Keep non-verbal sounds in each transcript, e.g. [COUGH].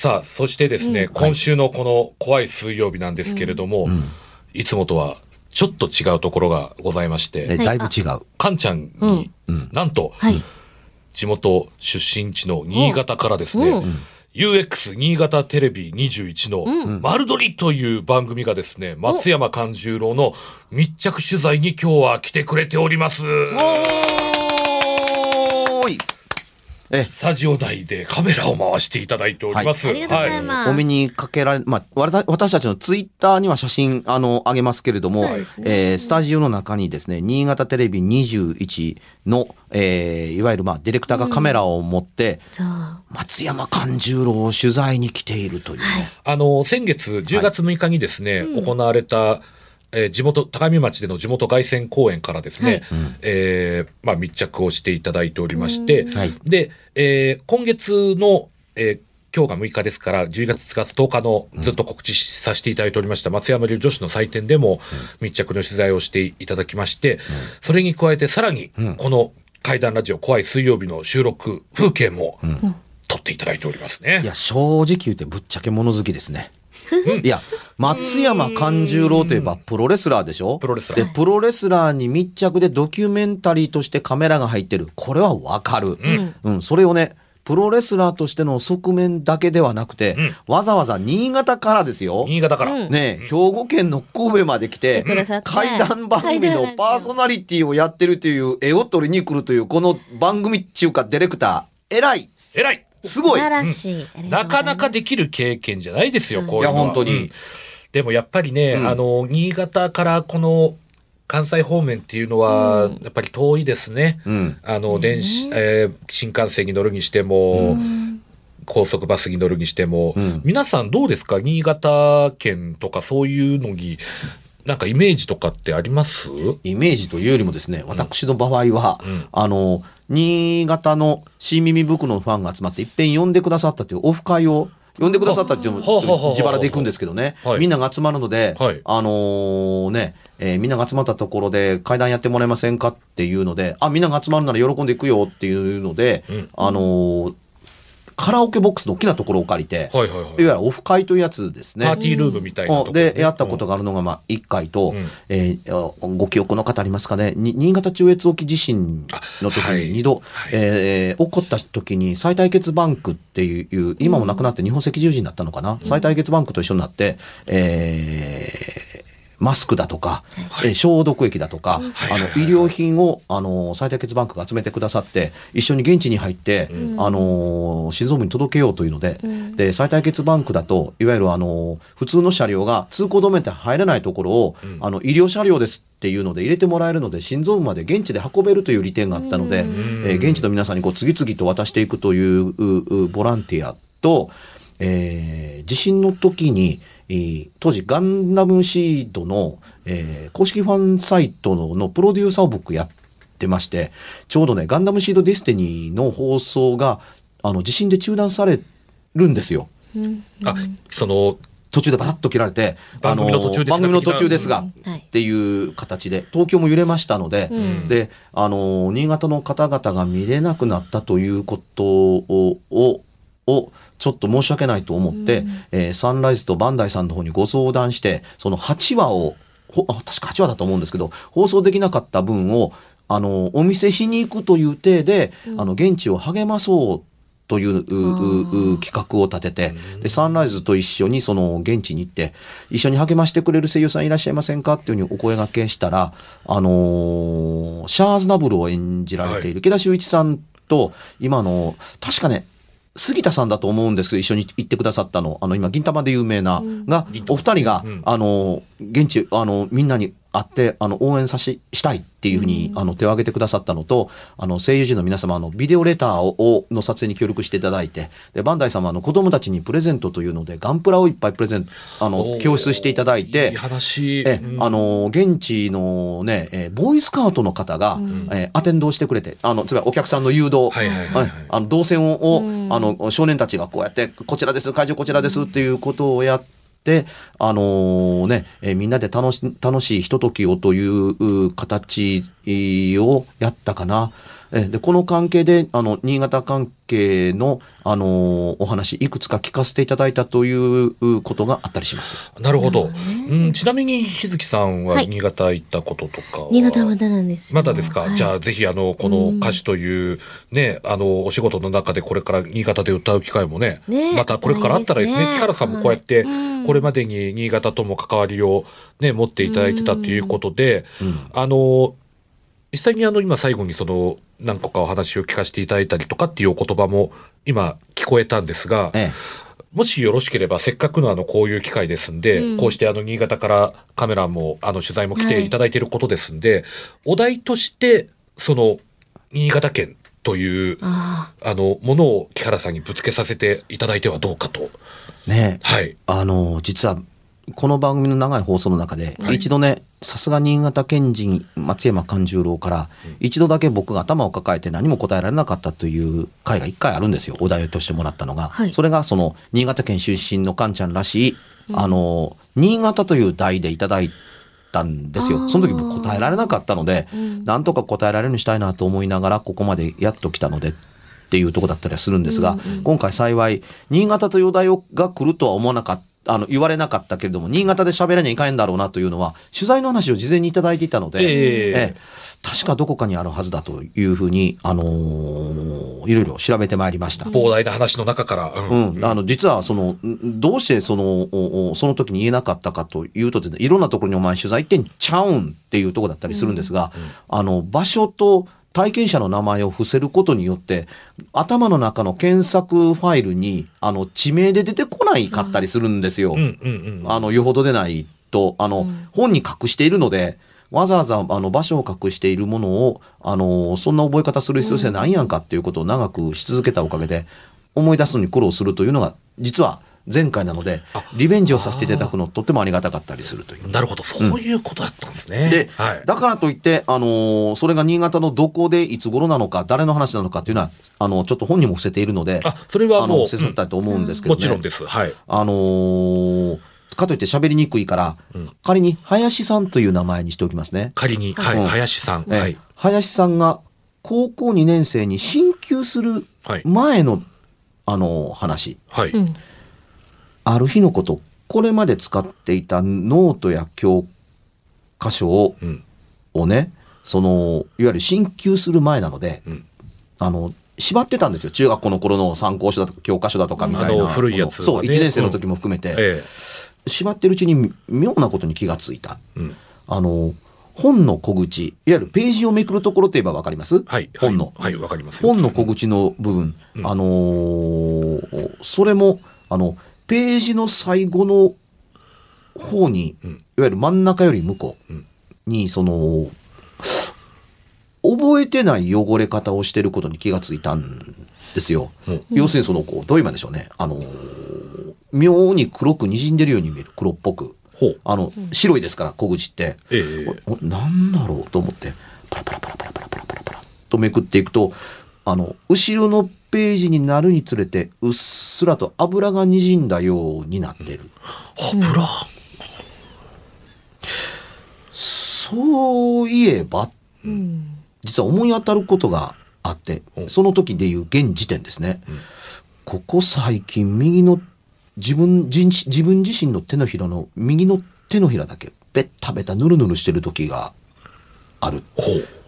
さあ、そしてですね、今週のこの怖い水曜日なんですけれども、い。つもとはちょっと違うところがございまして、えだいぶ違う、かんちゃんに、なんと、はい。地元出身地の新潟からですね、UX 新潟テレビ21の丸取りという番組がですね、松山勘十郎の密着取材に今日は来てくれております。スタジオ内でカメラを回していただいております。はい。ありがとうございます。お目にかけられ、まあ、わた私たちのツイッターには写真、あの、上げますけれども、ね。えースタジオの中にですね、新潟テレビ21の、えーいわゆる、まあ、ディレクターがカメラを持って、そう。松山勘十郎を取材に来ているというね、あの、先月10月6日にですね、行われた、えー地元、高見町での地元凱旋公演からですね、えーまあ密着をしていただいておりまして、はい。で、えー今月の、えー今日が6日ですから、10月10日10日のずっと告知させていただいておりました松山流女子の祭典でも密着の取材をしていただきまして、それに加えてさらに、この怪談ラジオ怖い水曜日の収録風景も撮っていただいておりますね。いや、正直言ってぶっちゃけ物好きですね。いや、松山勘十郎といえばプロレスラーでしょ？プロレスラー。で、プロレスラーに密着でドキュメンタリーとしてカメラが入ってる。これはわかる。うん。それをね、プロレスラーとしての側面だけではなくて、わざわざ新潟からですよ。新潟から。ねえ、兵庫県の神戸まで来て怪談番組のパーソナリティをやってるという絵を撮りに来るという、この番組中華ディレクター、偉い。偉いすごい。素晴らしい。ありがなかなかできる経験じゃないですよ、こういうのは。いや本当に。うん。でもやっぱりね、ん。あの、新潟からこの関西方面っていうのは、やっぱり遠いですね。うん。あの、電子、えー新幹線に乗るにしても、高速バスに乗るにしても、ん。皆さんどうですか？新潟県とかそういうのに、なんかイメージとかってあります？イメージというよりもですね、私の場合は、ん。あの、新潟の新耳袋のファンが集まって、いっぺん呼んでくださったというオフ会を、呼んでくださったっていうのも自腹で行くんですけどね、はい。みんなが集まるので、はい。あのーね、えーみんなが集まったところで会談やってもらえませんかっていうので、あ、みんなが集まるなら喜んでいくよっていうので、ん。あのーカラオケボックスの大きなところを借りて、はいはいはい。いわゆるオフ会というやつですね。パーティールームみたいなところで、やったことがあるのが、まあ、1回と、ん。えーあご記憶の方ありますかね、に新潟中越沖地震の時に2度、はい。えー起こった時に、再対決バンクっていう、今もなくなって日本赤十字になったのかな、再対決バンクと一緒になって、えーマスクだとか、えー消毒液だとか、あの、医療品を、あの、最低血バンクが集めてくださって、一緒に現地に入って、あの、心臓部に届けようというので、で、最低血バンクだと、いわゆるあの、普通の車両が通行止めて入れないところを、あの、医療車両ですっていうので入れてもらえるので、心臓部まで現地で運べるという利点があったので、えー現地の皆さんにこう、次々と渡していくという、ううボランティアと、えー地震の時に、えー当時ガンダムシードの、えー公式ファンサイトののプロデューサーを僕やってまして、ちょうどね、ガンダムシードディスティニーの放送が、あの、地震で中断されるんですよ。あ、その、途中でバタッと切られて、番組の途中ですが番組の途中ですが、はい。っていう形で、東京も揺れましたので、うん。で、あの、新潟の方々が見れなくなったということを、ををちょっと申し訳ないと思って、えーサンライズとバンダイさんの方にご相談して、その8話を、ほあ確か8話だと思うんですけど、放送できなかった分を、あの、お見せしに行くという体で、あの、現地を励まそうというううう企画を立てて、で、サンライズと一緒にその現地に行って、一緒に励ましてくれる声優さんいらっしゃいませんかっていうふうにお声掛けしたら、あのーシャーズナブルを演じられている池田修一さんと、今の、確かね、杉田さんだと思うんですけど、一緒に行ってくださったの、あの、今、銀玉で有名な、が、お二人が、うん。あの、現地、あの、みんなに会って、あの、応援さし、したいっていうふうに、あの、手を挙げてくださったのと、あの、声優陣の皆様、あの、ビデオレターを、をの撮影に協力していただいて、で、バンダイ様、あの、子供たちにプレゼントというので、ガンプラをいっぱいプレゼント、あの、教出していただいて。え、うん。あの、現地のね、えーボーイスカウトの方が、えーアテンドをしてくれて、あの、つまりお客さんの誘導、はいはいはいはい。あの、動線を、をあの、少年たちがこうやって、こちらです、会場こちらですっていうことをやって、あのーね、えーみんなで楽し、楽しいひとときをという形をやったかな。えで、この関係で、あの、新潟関係の、あのーお話、いくつか聞かせていただいたということがあったりします。なるほど。うん、ちなみに、日月さんははい。新潟行ったこととかは？新潟はまだなんですよ。まだですか、はい。じゃあぜひあのこの歌手というね、あのお仕事の中でこれから新潟で歌う機会もねねまたこれからあったらですね。すね木原さんもこうやってはいこれまでに新潟とも関わりをね持っていただいてたということで、あの実際にあの今最後にその何個かお話を聞かせていただいたりとかっていうお言葉も今聞こえたんですが、えもしよろしければ、せっかくのあの、こういう機会ですんで、うん。こうしてあの、新潟からカメラも、あの、取材も来ていただいていることですんで、お題として、その、新潟県という、ああの、ものを木原さんにぶつけさせていただいてはどうかと。えねえ。はい。あの、実は、この番組の長い放送の中で、はい。一度ね、さすが新潟県人松山勘十郎から、一度だけ僕が頭を抱えて何も答えられなかったという回が一回あるんですよ。お題としてもらったのが。はいそれが、その、新潟県出身のカンちゃんらしい、あの、新潟という題でいただいたんですよ。その時僕答えられなかったので、うんなんとか答えられるようにしたいなと思いながら、ここまでやっと来たので、っていうとこだったりはするんですが、今回幸い、新潟というお題が来るとは思わなかった。あの、言われなかったけれども、新潟で喋らにゃいかんだろうなというのは、取材の話を事前にいただいていたので、ええ。え確かどこかにあるはずだというふうに、あのーいろいろ調べてまいりました。膨大な話の中から。うん。うん、あの実はそのんどうしてそのその時に言えなかったかというとねいろんなところにお前取材行ってんちゃうんっていうところだったりするんですが、あの場所と体験者の名前を伏せることによって頭の中の検索ファイルにあの地名で出てこないかったりするんですよ。うんうんうん。あの、よほどでないと、あの、本に隠しているので、わざわざ、あの、場所を隠しているものを、あの、そんな覚え方する必要性ないやんかっていうことを長くし続けたおかげで、思い出すのに苦労するというのが、実は前回なので、リベンジをさせていただくのとってもありがたかったりするという。なるほど、そういうことだったんですね。で、はい。だからといって、あのーそれが新潟のどこでいつ頃なのか、誰の話なのかっていうのは、あの、ちょっと本にも伏せているので、あ、それはあの、もう、伏せさせたいと思うんですけどね。もちろんです。はい。あのーかといって喋りにくいから、仮に林さんという名前にしておきますね。仮に、はい、うん林さん。えはい。林さんが高校2年生に進級するはい前の、あのー話。はい。うんある日のこと、これまで使っていたノートや教科書を,、うん。をね、その、いわゆる進級する前なので、うんあの、縛ってたんですよ。中学校の頃の参考書だとか教科書だとかみたいな。古いやつはねそう、1年生の時も含めて。え縛ってるうちに妙なことに気がついた。え。うん。あの、本の小口、いわゆるページをめくるところといえばわかります？はい。本の。はい、わかりますよ。本の小口の部分。うんあのーそれも、あの、ページの最後の方に、うんいわゆる真ん中より向こううんに、その、覚えてない汚れ方をしてることに気がついたんですよ。うん要するにその、こう、どう言えばいいんでしょうね。あのー妙に黒く滲んでるように見える。黒っぽく。ほう。あの、白いですから、小口って。ええ。おなんだろうと思って、パラパラパラパラパラパラパラパラとめくっていくと、あの、後ろのページになるにつれてうっすらと油がにじんだようになってる。油、そういえば、うん。実は思い当たることがあってう、んその時でいう現時点ですね。ここ最近右の自分自自分自身の手のひらの右の手のひらだけベッタベタヌルヌルしてる時がある。ほう。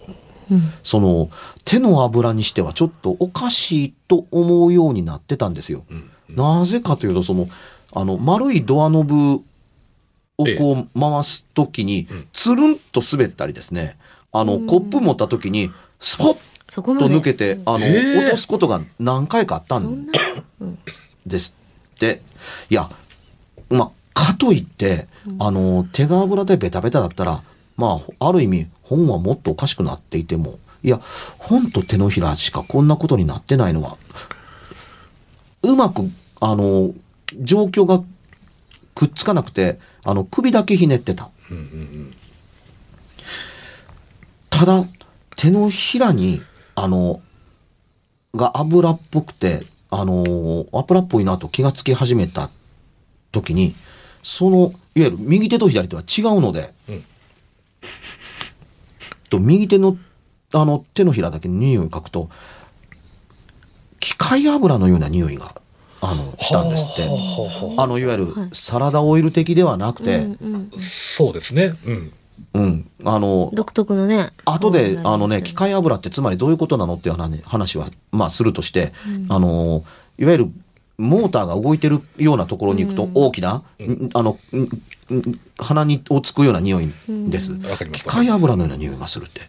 その手の油にしてはちょっとおかしいと思うようになってたんですよ。んなぜかというとそのあの丸いドアノブをこう回す時につるんと滑ったりですね。あのコップ持った時にスポッ。と抜けてあの落とすことが何回かあったん。です。って。いや、まあ、かといって、あの、手が油でベタベタだったら、まあ、ある意味、本はもっとおかしくなっていても、いや、本と手のひらしかこんなことになってないのは、うまく、あの、状況がくっつかなくて、あの、首だけひねってた。うんうんただ、手のひらに、あの、が油っぽくて、あの油っぽいなと気がつき始めた時に、その、いわゆる右手と左手は違うので、うんと右手のあの手のひらだけに匂いを嗅ぐと、機械油のような匂いが、あの、したんですって。あの、いわゆるサラダオイル的ではなくて、うんうん。そうですね。うん。うん、あの、独特のね。後で、あのね、機機械油ってつまりどういうことなのっていう話話は、まあ、するとして、あの、いわゆる、モーターが動いてるようなところに行くと大きな、んあの、んん鼻にをつくような匂いです。機械油のような匂いがするって。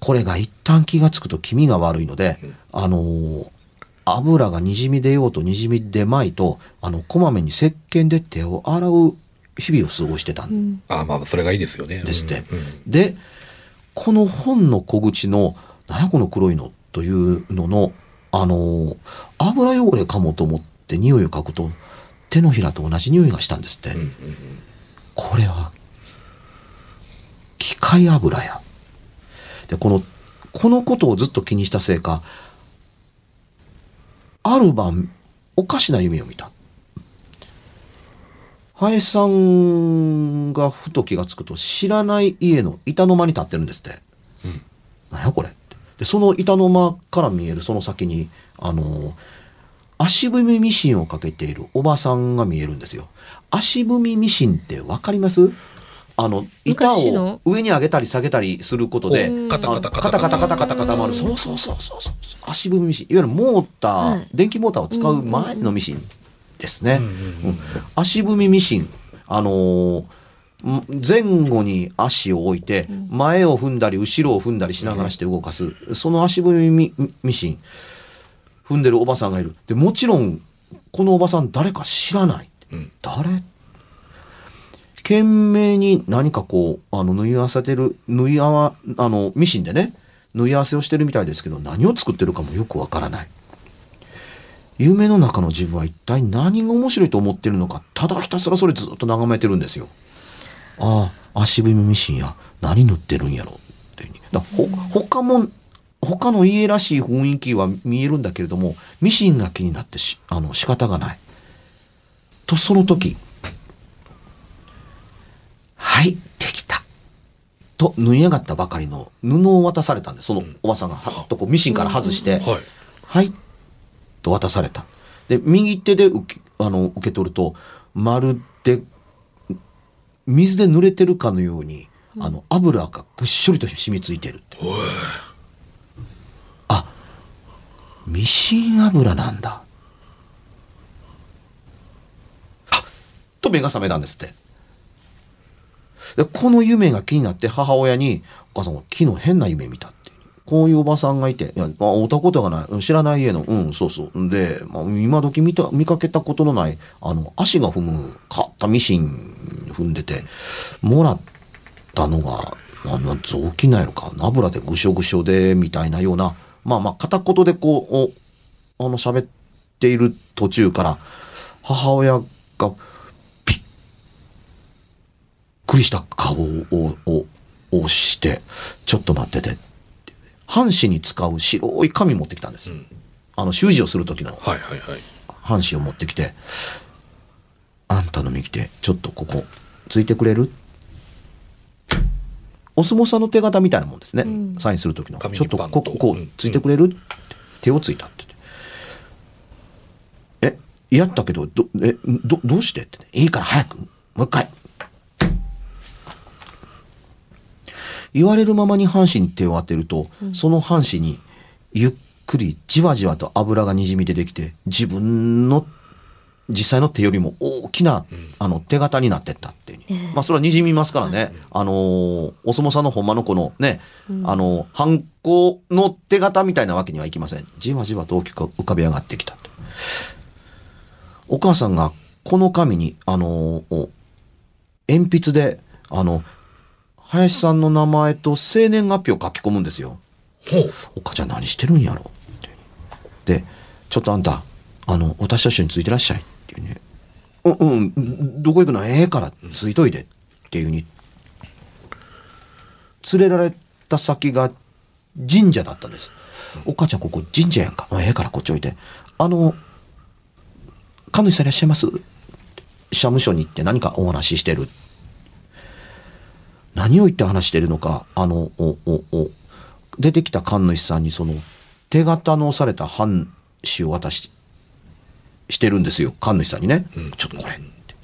これが一旦気がつくと気味が悪いので、あの、油がにじみ出ようとにじみ出まいと、あの、こまめに石鹸で手を洗う日々を過ごしてたんああ、まあ、それがいいですよね。ですって。うんうんで、この本の小口の、なんやこの黒いのというのの、あのー油汚れかもと思って匂いを嗅ぐと、手のひらと同じ匂いがしたんですって。これは、機械油や。で、この、このことをずっと気にしたせいか、ある晩、おかしな夢を見た。林さんがふと気がつくと知らない家の板の間に立ってるんですって。なんやこれってで、その板の間から見えるその先に、あの、足踏みミシンをかけているおばさんが見えるんですよ。足踏みミシンってわかります？あの、板を上に上げたり下げたりすることで、カタカタあカタカタカタカタカタ回る。そうそうそうそうそう。足踏みミシン。いわゆるモーター、はい電気モーターを使う前のミシンですね。うん足踏みミシン。あのーん前後に足を置いて、前を踏んだり後ろを踏んだりしながらして動かす。その足踏みミミシン。踏んでるおばさんがいる。で、もちろん、このおばさん誰か知らない。うん誰？懸命に何かこう、あの、縫い合わせてる、縫い合わ、あの、ミシンでね、縫い合わせをしてるみたいですけど、何を作ってるかもよくわからない。夢の中の自分は一体何が面白いと思ってるのか、ただひたすらそれずっと眺めてるんですよ。ああ、足踏みミシンや、何塗ってるんやろって。だほ他も、他の家らしい雰囲気は見えるんだけれども、ミシンが気になってし、あの、仕方がない。と、その時、はい、できた。と、縫い上がったばかりの布を渡されたんです。そのおばさんが、はっとこうミシンから外して、はい。はい、と渡された。で、右手で受けあの受け取ると、まるで、水で濡れてるかのように、あの、油がぐっしょりと染みついてるって。ミシン油なんだ。あと目が覚めたんですって。でこの夢が気になって母親に、お母さん、昨日変な夢見たって。こういうおばさんがいて、いや、まあ、会ったことがない。知らない家の、うん、そうそう。で、まあ、今時見た、見かけたことのない、あの、足が踏む、買ったミシン踏んでて、もらったのが、あの、雑巾なんやろか、油でぐしょぐしょで、みたいなような、まあまあ、片言でこう、おあの、喋っている途中から、母親が、びっくりした顔を、を、をして、ちょっと待ってて。半紙に使う白い紙持ってきたんです。あの、習字をする時のはいはいはい。半紙を持ってきて、あんたの右手、ちょっとここ、ついてくれる？お相撲さんの手形みたいなもんですね。んサインする時の。ちょっとここ、こうんう、ついてくれる？って手をついたって。え、やったけど、ど、え、ど、どうして？って言って。いいから早く、もう一回。言われるままに半紙に手を当てると、その半紙にゆっくりじわじわと油がにじみ出てきて、自分の実際の手よりも大きな、あの手形になってったっていう、ええ。まあそれはにじみますからね、あのーお相撲さんのほんまのこのね、あのハンコの手形みたいなわけにはいきません。じわじわと大きく浮かび上がってきたとお母さんがこの紙にあの鉛筆であの林さんの名前と生年月日を書き込むんですよ。ほう。お母ちゃん何してるんやろって。で、ちょっとあんた、あの、私と一緒についてらっしゃいう。ん、うん、どこ行くの？ええからついといてっていうに、連れられた先が神社だったんです。お母ちゃんここ神社やんか。うええからこっち置いて。あの、神主さんいらっしゃいます？社務所に行って何かお話ししてる。何を言って話してるのか、あの、お、お、お、出てきた神主さんにその手形の押された半紙を渡し、してるんですよ。神主さんにね。ちょっとこれって。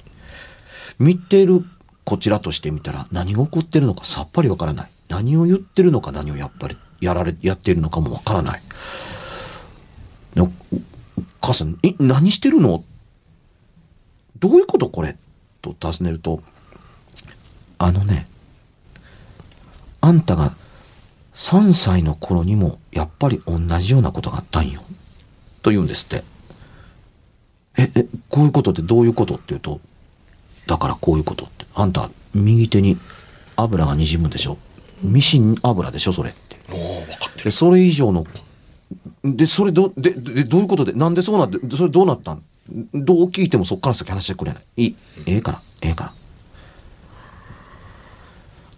見てるこちらとしてみたら何が起こってるのかさっぱりわからない。何を言ってるのか何をやっぱりやられ、やっているのかもわからない。お母さん、え、何してるのどういうことこれ？と尋ねると、あのね、あんたが3歳の頃にもやっぱり同じようなことがあったんよ。と言うんですって。え、え、こういうことってどういうことって言うと、だからこういうことって。あんた、右手に油が滲むでしょミシン油でしょそれって。おお、分かってで、る。それ以上の、で、それど、で、で、どういうことで、なんでそうなって、それどうなったん？どう聞いてもそっから先話してくれない。いい。ええから、ええから。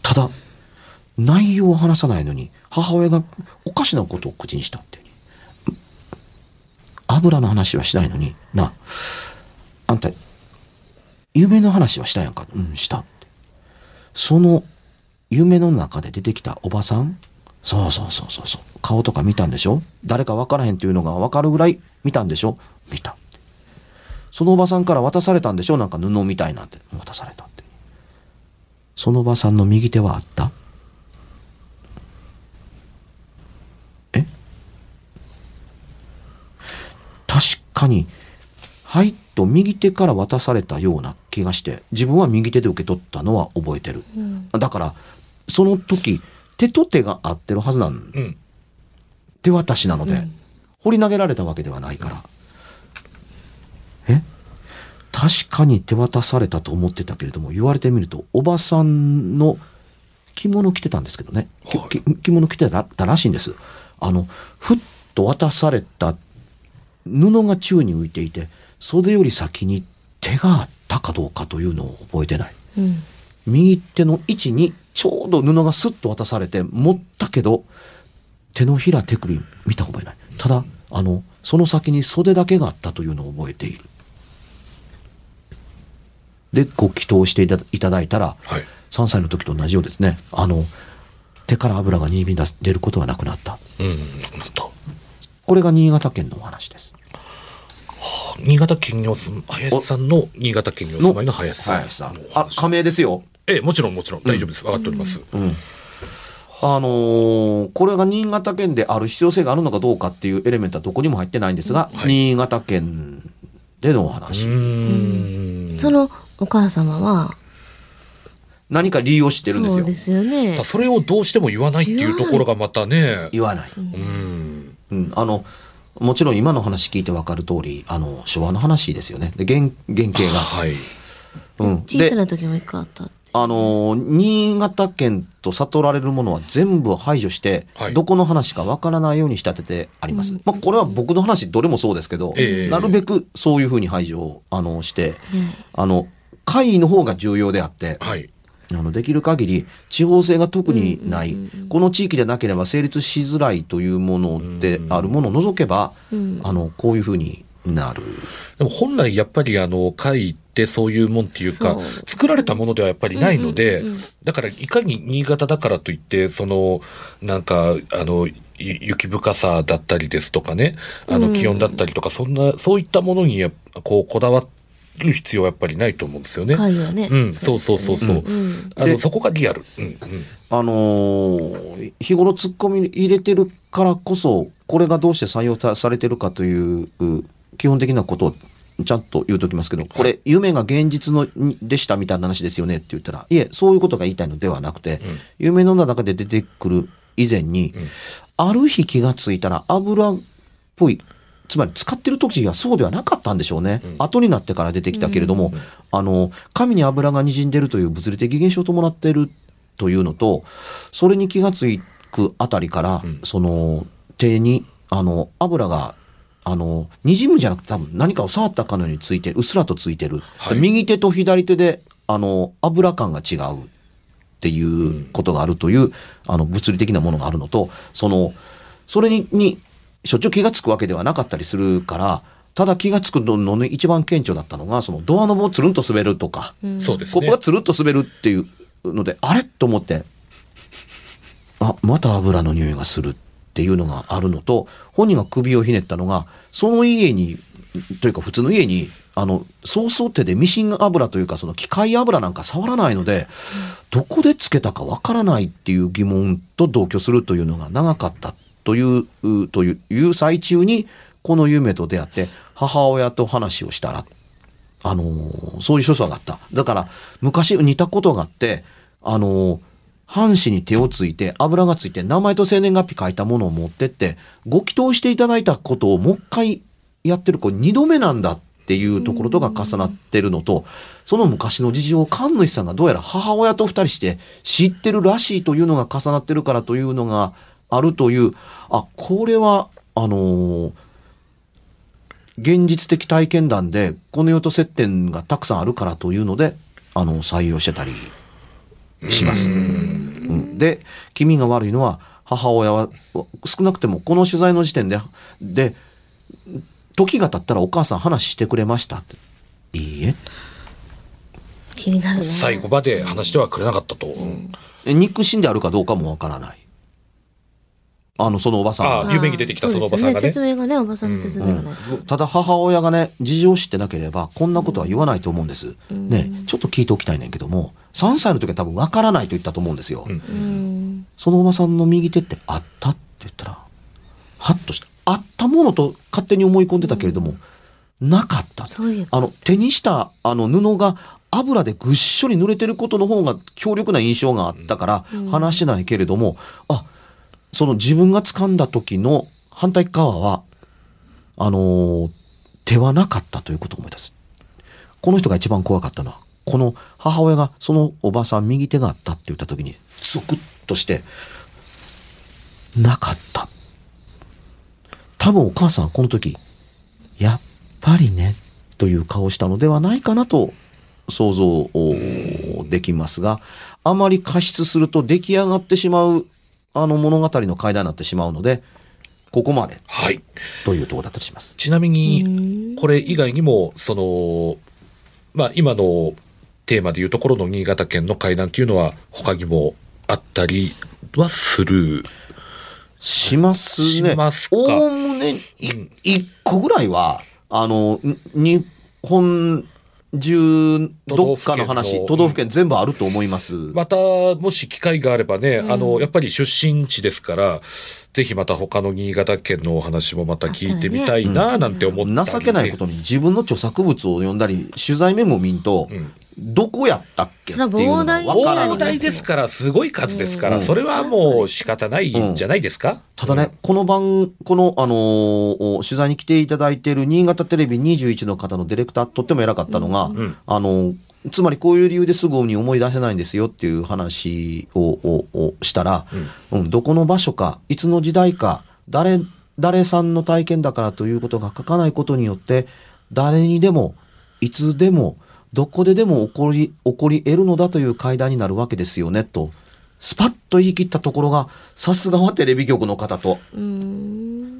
ただ、内容を話さないのに、母親がおかしなことを口にしたって。油の話はしないのに、なあ、んた、夢の話はしたやんか。うん、したって。その夢の中で出てきたおばさん？そうそうそうそうそう。顔とか見たんでしょ？誰か分からへんっていうのが分かるぐらい見たんでしょ？見た。そのおばさんから渡されたんでしょ？なんか布みたいなんて。渡されたって。そのおばさんの右手はあったえ確かに、はいと右手から渡されたような気がして、自分は右手で受け取ったのは覚えてる。うんだから、その時、手と手が合ってるはずなんうん。手渡しなので、うん掘り投げられたわけではないから。え？確かに手渡されたと思ってたけれども、言われてみると、おばさんの着物着てたんですけどね。きはいき着物着てたたらしいんです。あの、ふっと渡された布が宙に浮いていて、袖より先に手があったかどうかというのを覚えてない。うん右手の位置にちょうど布がスッと渡されて持ったけど手のひら手首見た覚えないただあのその先に袖だけがあったというのを覚えているでご祈祷していたいただいたらはい。3歳の時と同じようですねあの手から油がにじみ出す出ることはなくなったうん、なった。これが新潟県のお話です新潟県にお住ま林さんの新潟県にお住まいの林さん。林さんあ加盟ですよええ、もちろんもちろん大丈夫です。分かっております。あのーこれが新潟県である必要性があるのかどうかっていうエレメントはどこにも入ってないんですが、はい新潟県でのおう話。そのお母様は？何か理由を知ってるんですよ。そうですよねそれをどうしても言わないっていうところがまたね。言わない。うん。うん。あの、もちろん今の話聞いてわかる通り、あの、昭和の話ですよね。で、原、原型が。はい。うん。小さで、な時も一回あったってあのー新潟県と悟られるものは全部排除して、はいどこの話かわからないように仕立ててあります。まあ、これは僕の話どれもそうですけど、ええなるべくそういうふうに排除を、あの、して、ねあの、会の方が重要であって、はい。あの、できる限り地方性が特にない、この地域でなければ成立しづらいというものであるものを除けば、あの、こういうふうになる。でも本来やっぱりあの会ってそういうもんっていうか作られたものではやっぱりないので、だからいかに新潟だからといってそのなんかあのゆ雪深さだったりですとかねあの気温だったりとか、そんなそういったものにこうこだわる必要はやっぱりないと思うんですよね。会はね。うん、そうそうそうそう。あのそこがリアル。うんうんあのー日頃突っ込み入れてるからこそ、これがどうして採用さされてるかというう基本的なことをちゃんと言うときますけど、これ、夢が現実のにでしたみたいな話ですよねって言ったら、いえ、そういうことが言いたいのではなくて、夢の中で出てくる以前に、ある日気がついたら油っぽい、つまり使ってる時はそうではなかったんでしょうね。後になってから出てきたけれども、あの、紙に油が滲んでるという物理的現象を伴っているというのと、それに気がつくあたりから、その手に、あの、油が、あの、滲むんじゃなくて多分何かを触ったかのようについてる、うっすらとついてる。はい。右手と左手で、あの、油感が違う。っていうことがあるという、あの、物理的なものがあるのと、その、それに、に、しょっちゅう気がつくわけではなかったりするから、ただ気がつくのの一番顕著だったのが、そのドアノブをつるんと滑るとか、そうですねコップが。つるっと滑るっていうので、あれ？と思って、あ、また油の匂いがするっていうのがあるのと、本人が首をひねったのが、その家に、というか普通の家に、あの、そうそう手でミシン油というか、その機械油なんか触らないので、どこでつけたかわからないっていう疑問と同居するというのが長かったという、といういう最中に、この夢と出会って、母親と話をしたら、あのーそういう所作があった。だから、昔似たことがあって、あのー半紙に手をついて、油がついて、名前と生年月日書いたものを持ってって、ご祈祷していただいたことをもう一回やってる、これ二度目なんだっていうところとが重なってるのと、その昔の事情を神主さんがどうやら母親と二人して知ってるらしいというのが重なってるからというのがあるという、あ、これは、あのー現実的体験談でこの世と接点がたくさんあるからというのであの採用してたりします。うんで気味が悪いのは母親は少なくてもこの取材の時点でで時が経ったらお母さん話してくれましたっていいえ気になるね。最後まで話してはくれなかったと。うんえ肉親であるかどうかもわからないあのそのおばさんが。ああ、夢に出てきたそのおばさんがね。そうですよ説明がね、おばさんの説明がないと。ただ母親がね事情を知ってなければこんなことは言わないと思うんです、ねちょっと聞いておきたいねんけども3歳の時は多分わからないと言ったと思うんですよ、うん。うん。そのおばさんの右手ってあった？って言ったらハッとした。あったものと勝手に思い込んでたけれども、なかった。そういえば。あの手にしたあの布が油でぐっしょり濡れてることの方が強力な印象があったから話してないけれども、あその自分が掴んだ時の反対側はあのー手はなかったということを思い出す。この人が一番怖かったのはこの母親がそのおばさん右手があったって言った時にゾクッとしてなかった。多分お母さんはこの時やっぱりねという顔をしたのではないかなと想像できますがあまり過失すると出来上がってしまうあの物語の階段になってしまうのでここまではい。というところだったりします。ちなみに、これ以外にも、その、まあ今のテーマでいうところの新潟県の会談っていうのは他にもあったりはする？しますね。しますか？おおむねい一個ぐらいはあのに日本中どっかの話都都道府県全部あると思います。また、もし機会があればね、あの、やっぱり出身地ですから、ぜひまた他の新潟県のお話もまた聞いてみたいな、なんて思ったり、ね。情けないことに自分の著作物を読んだり取材メモを見んと、んどこやったっけっていうのがわから大なですから、すごい数ですから、うん。それはもう仕方ないんじゃないですか、ただね、この番、この、あのー取材に来ていただいている新潟テレビ21の方のディレクター、とっても偉かったのが、ん。あのーつまりこういう理由ですぐに思い出せないんですよっていう話をををしたら、うんどこの場所か、いつの時代か、誰、誰さんの体験だからということが書かないことによって、誰にでも、いつでも、どこででも起こり、起こり得るのだという会談になるわけですよね、と。スパッと言い切ったところが、さすがはテレビ局の方と。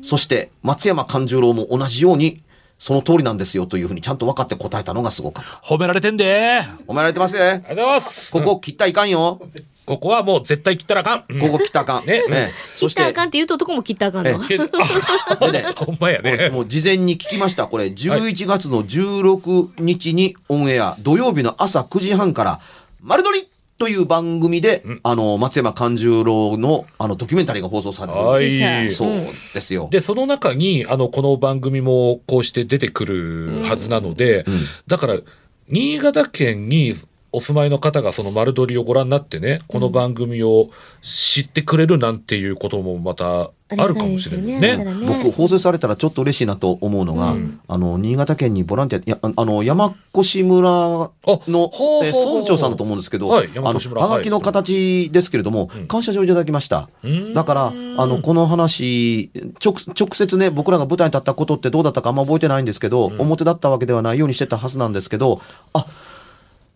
そして松山勘十郎も同じように、その通りなんですよというふうにちゃんと分かって答えたのがすごかった。褒められてんであり褒められてますね。がとうございます。ここ切ったらいかんよ。ここはもう絶対切ったらあかん。うんここ切ったらあかん。ねええそして切ったらあかんって言うと男も切ったらあかんの。で [LAUGHS] ねほんまやね。もう事前に聞きました。これ、11月の16日にオンエア、土曜日の朝9時半から、丸撮りという番組で、あの、松山勘十郎の、あの、ドキュメンタリーが放送される。はい。そうですよ。で、その中に、あの、この番組もこうして出てくるはずなので、ん。だから、新潟県にお住まいの方がその丸撮りをご覧になってね、この番組を知ってくれるなんていうこともまたあるかもしれないね。ね。ね。僕、放送されたらちょっと嬉しいなと思うのが、うん。あの、新潟県にボランティア、いやああの、山越村の、ほうほうほうえー村長さんだと思うんですけど、はいあの、はがきの形ですけれども、うん。感謝状いただきました。うん。だから、あの、この話、直、直接ね、僕らが舞台に立ったことってどうだったかあんま覚えてないんですけど、表だったわけではないようにしてたはずなんですけど、あ、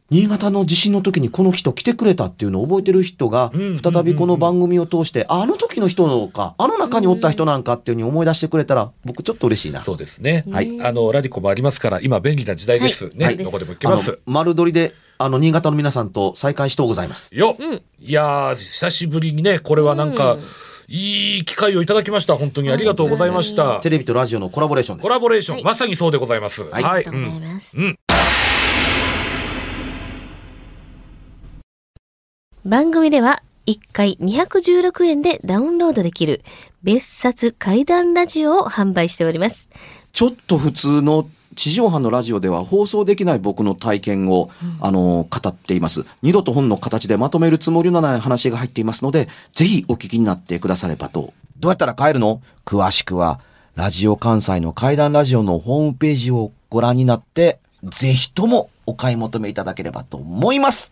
新潟の地震の時にこの人来てくれたっていうのを覚えてる人がうん、再びこの番組を通して、ああの時の人のか、あの中におった人なんかっていうふうに思い出してくれたら、僕ちょっと嬉しいな。そうですね。はいあの、ラディコもありますから、今便利な時代です。ね。はいそうですどこでも行けあのます。、丸撮りで、あの、新潟の皆さんと再会しとうございます。よ、うんいやー、久しぶりにね、これはなんか、うんいい機会をいただきました。本当にありがとうございました。テレビとラジオのコラボレーションです。コラボレーション、はいまさにそうでございます。はいはい。ありがとうございます。うん番組では1回216円でダウンロードできる別冊怪談ラジオを販売しております。ちょっと普通の地上波のラジオでは放送できない僕の体験を、あの、語っています。二度と本の形でまとめるつもりのない話が入っていますので、ぜひお聞きになってくださればと。どうやったら帰るの？詳しくは、ラジオ関西の怪談ラジオのホームページをご覧になって、ぜひともお買い求めいただければと思います。